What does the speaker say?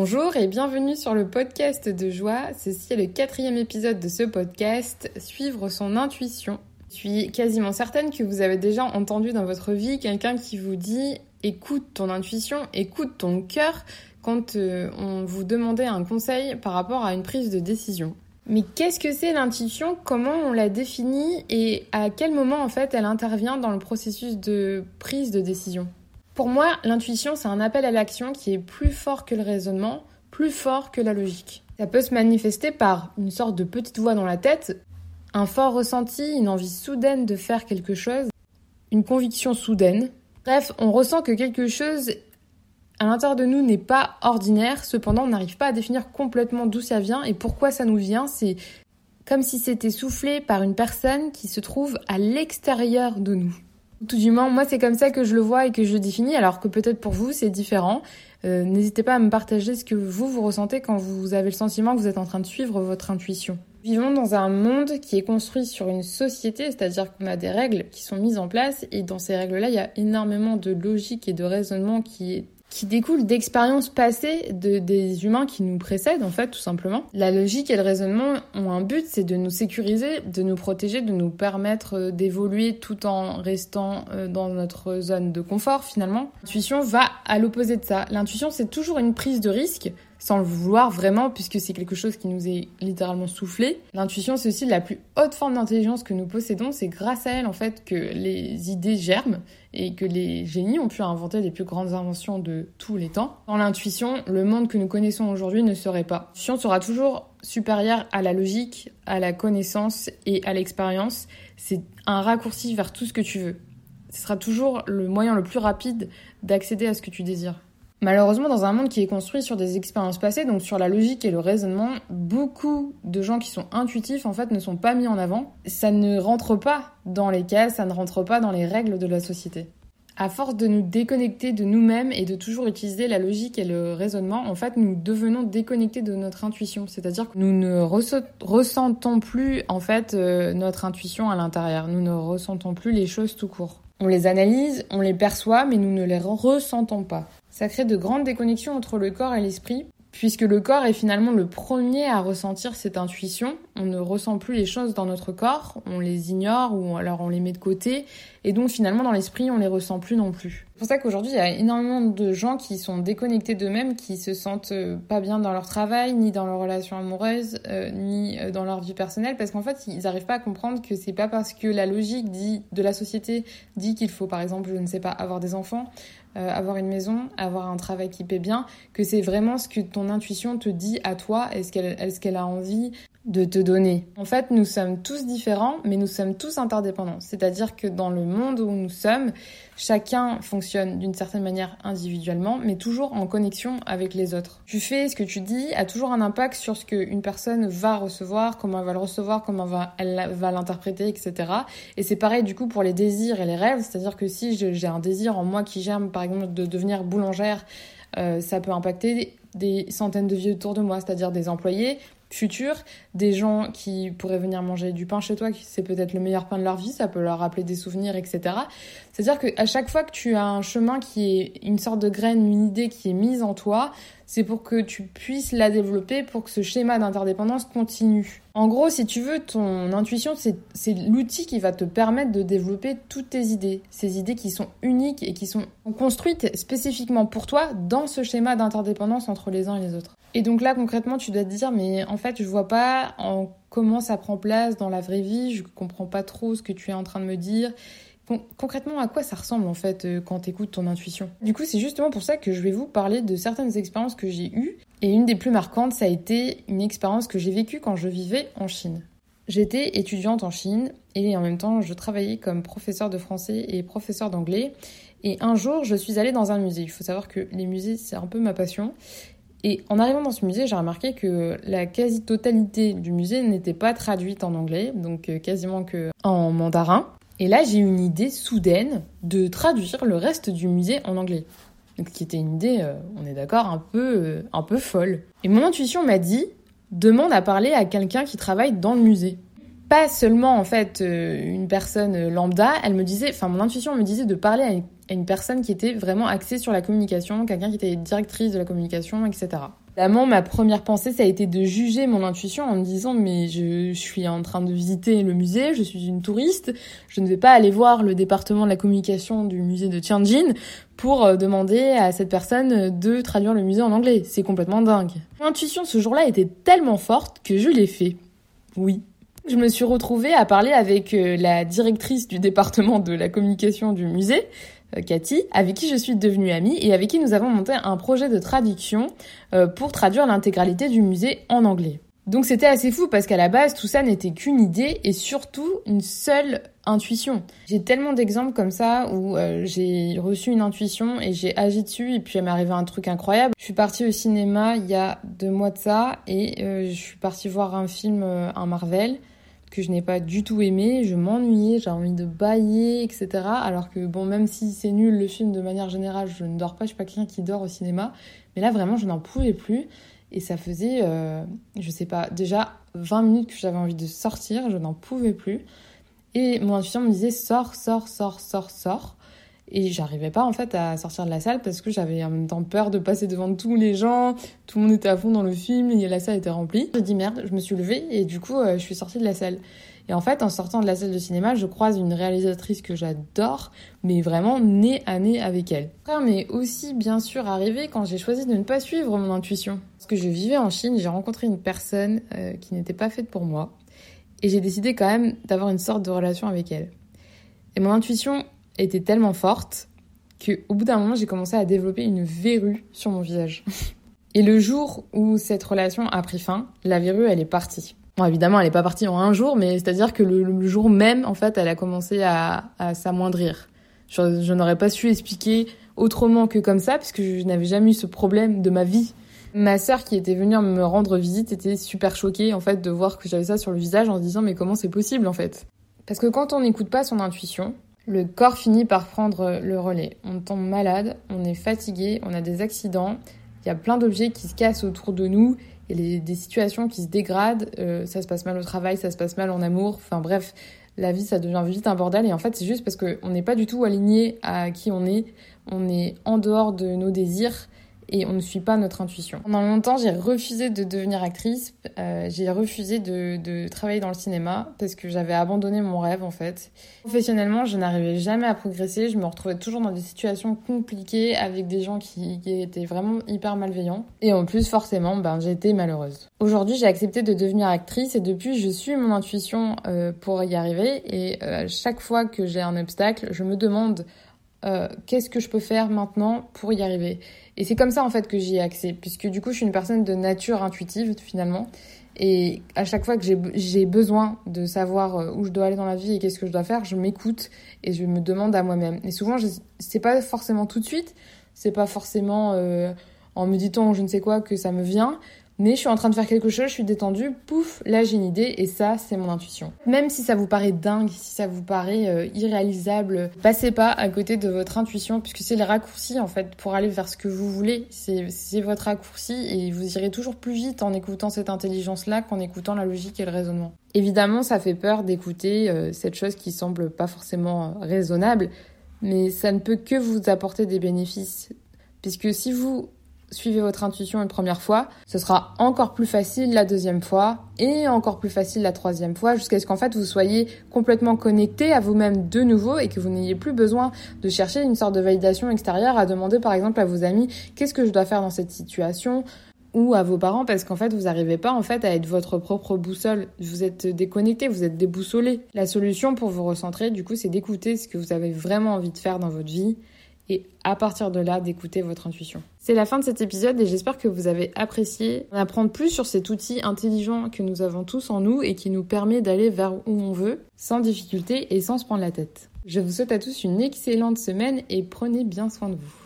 Bonjour et bienvenue sur le podcast de joie. Ceci est le quatrième épisode de ce podcast, Suivre son intuition. Je suis quasiment certaine que vous avez déjà entendu dans votre vie quelqu'un qui vous dit écoute ton intuition, écoute ton cœur quand euh, on vous demandait un conseil par rapport à une prise de décision. Mais qu'est-ce que c'est l'intuition? Comment on la définit? Et à quel moment en fait elle intervient dans le processus de prise de décision? Pour moi, l'intuition, c'est un appel à l'action qui est plus fort que le raisonnement, plus fort que la logique. Ça peut se manifester par une sorte de petite voix dans la tête, un fort ressenti, une envie soudaine de faire quelque chose, une conviction soudaine. Bref, on ressent que quelque chose à l'intérieur de nous n'est pas ordinaire, cependant on n'arrive pas à définir complètement d'où ça vient et pourquoi ça nous vient. C'est comme si c'était soufflé par une personne qui se trouve à l'extérieur de nous. Tout du moins, moi c'est comme ça que je le vois et que je le définis, alors que peut-être pour vous c'est différent. Euh, n'hésitez pas à me partager ce que vous vous ressentez quand vous avez le sentiment que vous êtes en train de suivre votre intuition. Vivons dans un monde qui est construit sur une société, c'est-à-dire qu'on a des règles qui sont mises en place et dans ces règles-là, il y a énormément de logique et de raisonnement qui est qui découle d'expériences passées de, des humains qui nous précèdent, en fait, tout simplement. La logique et le raisonnement ont un but, c'est de nous sécuriser, de nous protéger, de nous permettre euh, d'évoluer tout en restant euh, dans notre zone de confort, finalement. L'intuition va à l'opposé de ça. L'intuition, c'est toujours une prise de risque, sans le vouloir vraiment, puisque c'est quelque chose qui nous est littéralement soufflé. L'intuition, c'est aussi la plus haute forme d'intelligence que nous possédons. C'est grâce à elle, en fait, que les idées germent et que les génies ont pu inventer les plus grandes inventions de tous les temps. Dans l'intuition, le monde que nous connaissons aujourd'hui ne serait pas. L'intuition sera toujours supérieure à la logique, à la connaissance et à l'expérience. C'est un raccourci vers tout ce que tu veux. Ce sera toujours le moyen le plus rapide d'accéder à ce que tu désires. Malheureusement, dans un monde qui est construit sur des expériences passées, donc sur la logique et le raisonnement, beaucoup de gens qui sont intuitifs en fait ne sont pas mis en avant. Ça ne rentre pas dans les cases, ça ne rentre pas dans les règles de la société. À force de nous déconnecter de nous-mêmes et de toujours utiliser la logique et le raisonnement, en fait, nous devenons déconnectés de notre intuition. C'est-à-dire que nous ne ressentons plus en fait euh, notre intuition à l'intérieur. Nous ne ressentons plus les choses tout court. On les analyse, on les perçoit, mais nous ne les ressentons pas. Ça crée de grandes déconnexions entre le corps et l'esprit, puisque le corps est finalement le premier à ressentir cette intuition. On ne ressent plus les choses dans notre corps, on les ignore ou alors on les met de côté, et donc finalement dans l'esprit on les ressent plus non plus. C'est pour ça qu'aujourd'hui il y a énormément de gens qui sont déconnectés d'eux-mêmes, qui se sentent euh, pas bien dans leur travail, ni dans leurs relations amoureuses, euh, ni euh, dans leur vie personnelle, parce qu'en fait ils n'arrivent pas à comprendre que c'est pas parce que la logique dit de la société dit qu'il faut par exemple je ne sais pas avoir des enfants, avoir une maison, avoir un travail qui paie bien, que c'est vraiment ce que ton intuition te dit à toi, est-ce qu'elle est qu'elle a envie de te donner. En fait, nous sommes tous différents, mais nous sommes tous interdépendants. C'est-à-dire que dans le monde où nous sommes, chacun fonctionne d'une certaine manière individuellement, mais toujours en connexion avec les autres. Tu fais ce que tu dis a toujours un impact sur ce qu'une personne va recevoir, comment elle va le recevoir, comment elle va l'interpréter, etc. Et c'est pareil du coup pour les désirs et les rêves. C'est-à-dire que si j'ai un désir en moi qui germe, par exemple, de devenir boulangère, euh, ça peut impacter des centaines de vies autour de moi, c'est-à-dire des employés, futurs, des gens qui pourraient venir manger du pain chez toi, qui c'est peut-être le meilleur pain de leur vie, ça peut leur rappeler des souvenirs, etc. C'est-à-dire qu'à chaque fois que tu as un chemin qui est une sorte de graine, une idée qui est mise en toi, c'est pour que tu puisses la développer, pour que ce schéma d'interdépendance continue. En gros, si tu veux, ton intuition, c'est l'outil qui va te permettre de développer toutes tes idées. Ces idées qui sont uniques et qui sont construites spécifiquement pour toi dans ce schéma d'interdépendance entre les uns et les autres. Et donc là, concrètement, tu dois te dire, mais en fait, je vois pas en comment ça prend place dans la vraie vie, je comprends pas trop ce que tu es en train de me dire. concrètement, à quoi ça ressemble en fait euh, quand tu écoutes ton intuition? Du coup, c'est justement pour ça que je vais vous parler de certaines expériences que j'ai eues. Et une des plus marquantes, ça a été une expérience que j'ai vécue quand je vivais en Chine. J'étais étudiante en Chine et en même temps, je travaillais comme professeur de français et professeur d'anglais. Et un jour, je suis allée dans un musée. Il faut savoir que les musées, c'est un peu ma passion. Et en arrivant dans ce musée, j'ai remarqué que la quasi-totalité du musée n'était pas traduite en anglais, donc euh, quasiment que en mandarin. Et là, j'ai une idée soudaine de traduire le reste du musée en anglais. Donc, qui était une idée, euh, on est d'accord, un peu, euh, un peu folle. Et mon intuition m'a dit, demande à parler à quelqu'un qui travaille dans le musée. Pas seulement en fait une personne lambda, elle me disait, enfin mon intuition me disait de parler à une une personne qui était vraiment axée sur la communication, quelqu'un qui était directrice de la communication, etc. Évidemment, ma première pensée, ça a été de juger mon intuition en me disant mais je, suis en train de visiter le musée, je suis une touriste, je ne vais pas aller voir le département de la communication du musée de Tianjin pour euh, demander à cette personne de traduire le musée en anglais. C'est complètement dingue. Mon intuition ce jour-là était tellement forte que je l'ai fait. Oui. Je me suis retrouvée à parler avec euh, la directrice du département de la communication du musée Cathy, avec qui je suis devenue amie et avec qui nous avons monté un projet de traduction euh, pour traduire l'intégralité du musée en anglais. Donc c'était assez fou parce qu'à la base tout ça n'était qu'une idée et surtout une seule intuition. J'ai tellement d'exemples comme ça où euh, j'ai reçu une intuition et j'ai agi dessus et puis il m'est arrivé un truc incroyable. Je suis partie au cinéma il y a deux mois de ça et je suis partie voir un film, un Marvel que je n'ai pas du tout aimé, je m'ennuyais, j'ai envie de bailler, etc. Alors que bon, même si c'est nul le film de manière générale, je ne dors pas, je suis pas quelqu'un qui dort au cinéma, mais là vraiment je n'en pouvais plus et ça faisait, euh, je sais pas, déjà 20 minutes que j'avais envie de sortir, je n'en pouvais plus et mon intuition me disait sors, sors, sors, sors, sors. Et j'arrivais pas en fait à sortir de la salle parce que j'avais en même temps peur de passer devant tous les gens, tout le monde était à fond dans le film et la salle était remplie. J'ai dit merde, je me suis levée et du coup euh, je suis sortie de la salle. Et en fait en sortant de la salle de cinéma, je croise une réalisatrice que j'adore, mais vraiment nez à nez avec elle. Mais aussi bien sûr arrivé quand j'ai choisi de ne pas suivre mon intuition. Parce que je vivais en Chine, j'ai rencontré une personne euh, qui n'était pas faite pour moi et j'ai décidé quand même d'avoir une sorte de relation avec elle. Et mon intuition était tellement forte qu'au bout d'un moment, j'ai commencé à développer une verrue sur mon visage. Et le jour où cette relation a pris fin, la verrue, elle est partie. Bon, évidemment, elle n'est pas partie en un jour, mais c'est-à-dire que le, jour même, en fait, elle a commencé à, s'amoindrir. Je, je n'aurais pas su expliquer autrement que comme ça, puisque je n'avais jamais eu ce problème de ma vie. Ma sœur qui était venue me rendre visite était super choquée, en fait, de voir que j'avais ça sur le visage en se disant, mais comment c'est possible, en fait? Parce que quand on n'écoute pas son intuition, le corps finit par prendre le relais. On tombe malade, on est fatigué, on a des accidents, il y a plein d'objets qui se cassent autour de nous, y a des situations qui se dégradent, euh, ça se passe mal au travail, ça se passe mal en amour, enfin bref, la vie ça devient vite un bordel. Et en fait c'est juste parce qu'on n'est pas du tout aligné à qui on est, on est en dehors de nos désirs et on ne suit pas notre intuition. Pendant longtemps, j'ai refusé de devenir actrice, euh, j'ai refusé de, de, travailler dans le cinéma parce que j'avais abandonné mon rêve en fait. Professionnellement, je n'arrivais jamais à progresser, je me retrouvais toujours dans des situations compliquées avec des gens qui, étaient vraiment hyper malveillants et en plus forcément, ben j'étais malheureuse. Aujourd'hui, j'ai accepté de devenir actrice et depuis, je suis mon intuition euh, pour y arriver et euh, chaque fois que j'ai un obstacle, je me demande euh, qu'est-ce que je peux faire maintenant pour y arriver? Et c'est comme ça en fait que j'y ai accès, puisque du coup je suis une personne de nature intuitive finalement. Et à chaque fois que j'ai besoin de savoir euh, où je dois aller dans la vie et qu'est-ce que je dois faire, je m'écoute et je me demande à moi-même. Et souvent, c'est pas forcément tout de suite, c'est pas forcément euh, en méditant ou je ne sais quoi que ça me vient, mais je suis en train de faire quelque chose, je suis détendue, pouf, là j'ai une idée et ça c'est mon intuition. Même si ça vous paraît dingue, si ça vous paraît euh, irréalisable, passez pas à côté de votre intuition puisque c'est les raccourcis en fait pour aller vers ce que vous voulez. C'est votre raccourci et vous irez toujours plus vite en écoutant cette intelligence-là qu'en écoutant la logique et le raisonnement. Évidemment, ça fait peur d'écouter euh, cette chose qui semble pas forcément euh, raisonnable, mais ça ne peut que vous apporter des bénéfices. Puisque si vous suivez votre intuition une première fois, ce sera encore plus facile la deuxième fois et encore plus facile la troisième fois jusqu'à ce qu'en fait vous soyez complètement connecté à vous-même de nouveau et que vous n'ayez plus besoin de chercher une sorte de validation extérieure à demander par exemple à vos amis qu'est-ce que je dois faire dans cette situation? ou à vos parents parce qu'en fait vous n'arrivez pas en fait à être votre propre boussole. Vous êtes déconnecté, vous êtes déboussolé. La solution pour vous recentrer du coup c'est d'écouter ce que vous avez vraiment envie de faire dans votre vie et à partir de là d'écouter votre intuition. C'est la fin de cet épisode et j'espère que vous avez apprécié apprendre plus sur cet outil intelligent que nous avons tous en nous et qui nous permet d'aller vers où on veut sans difficulté et sans se prendre la tête. Je vous souhaite à tous une excellente semaine et prenez bien soin de vous.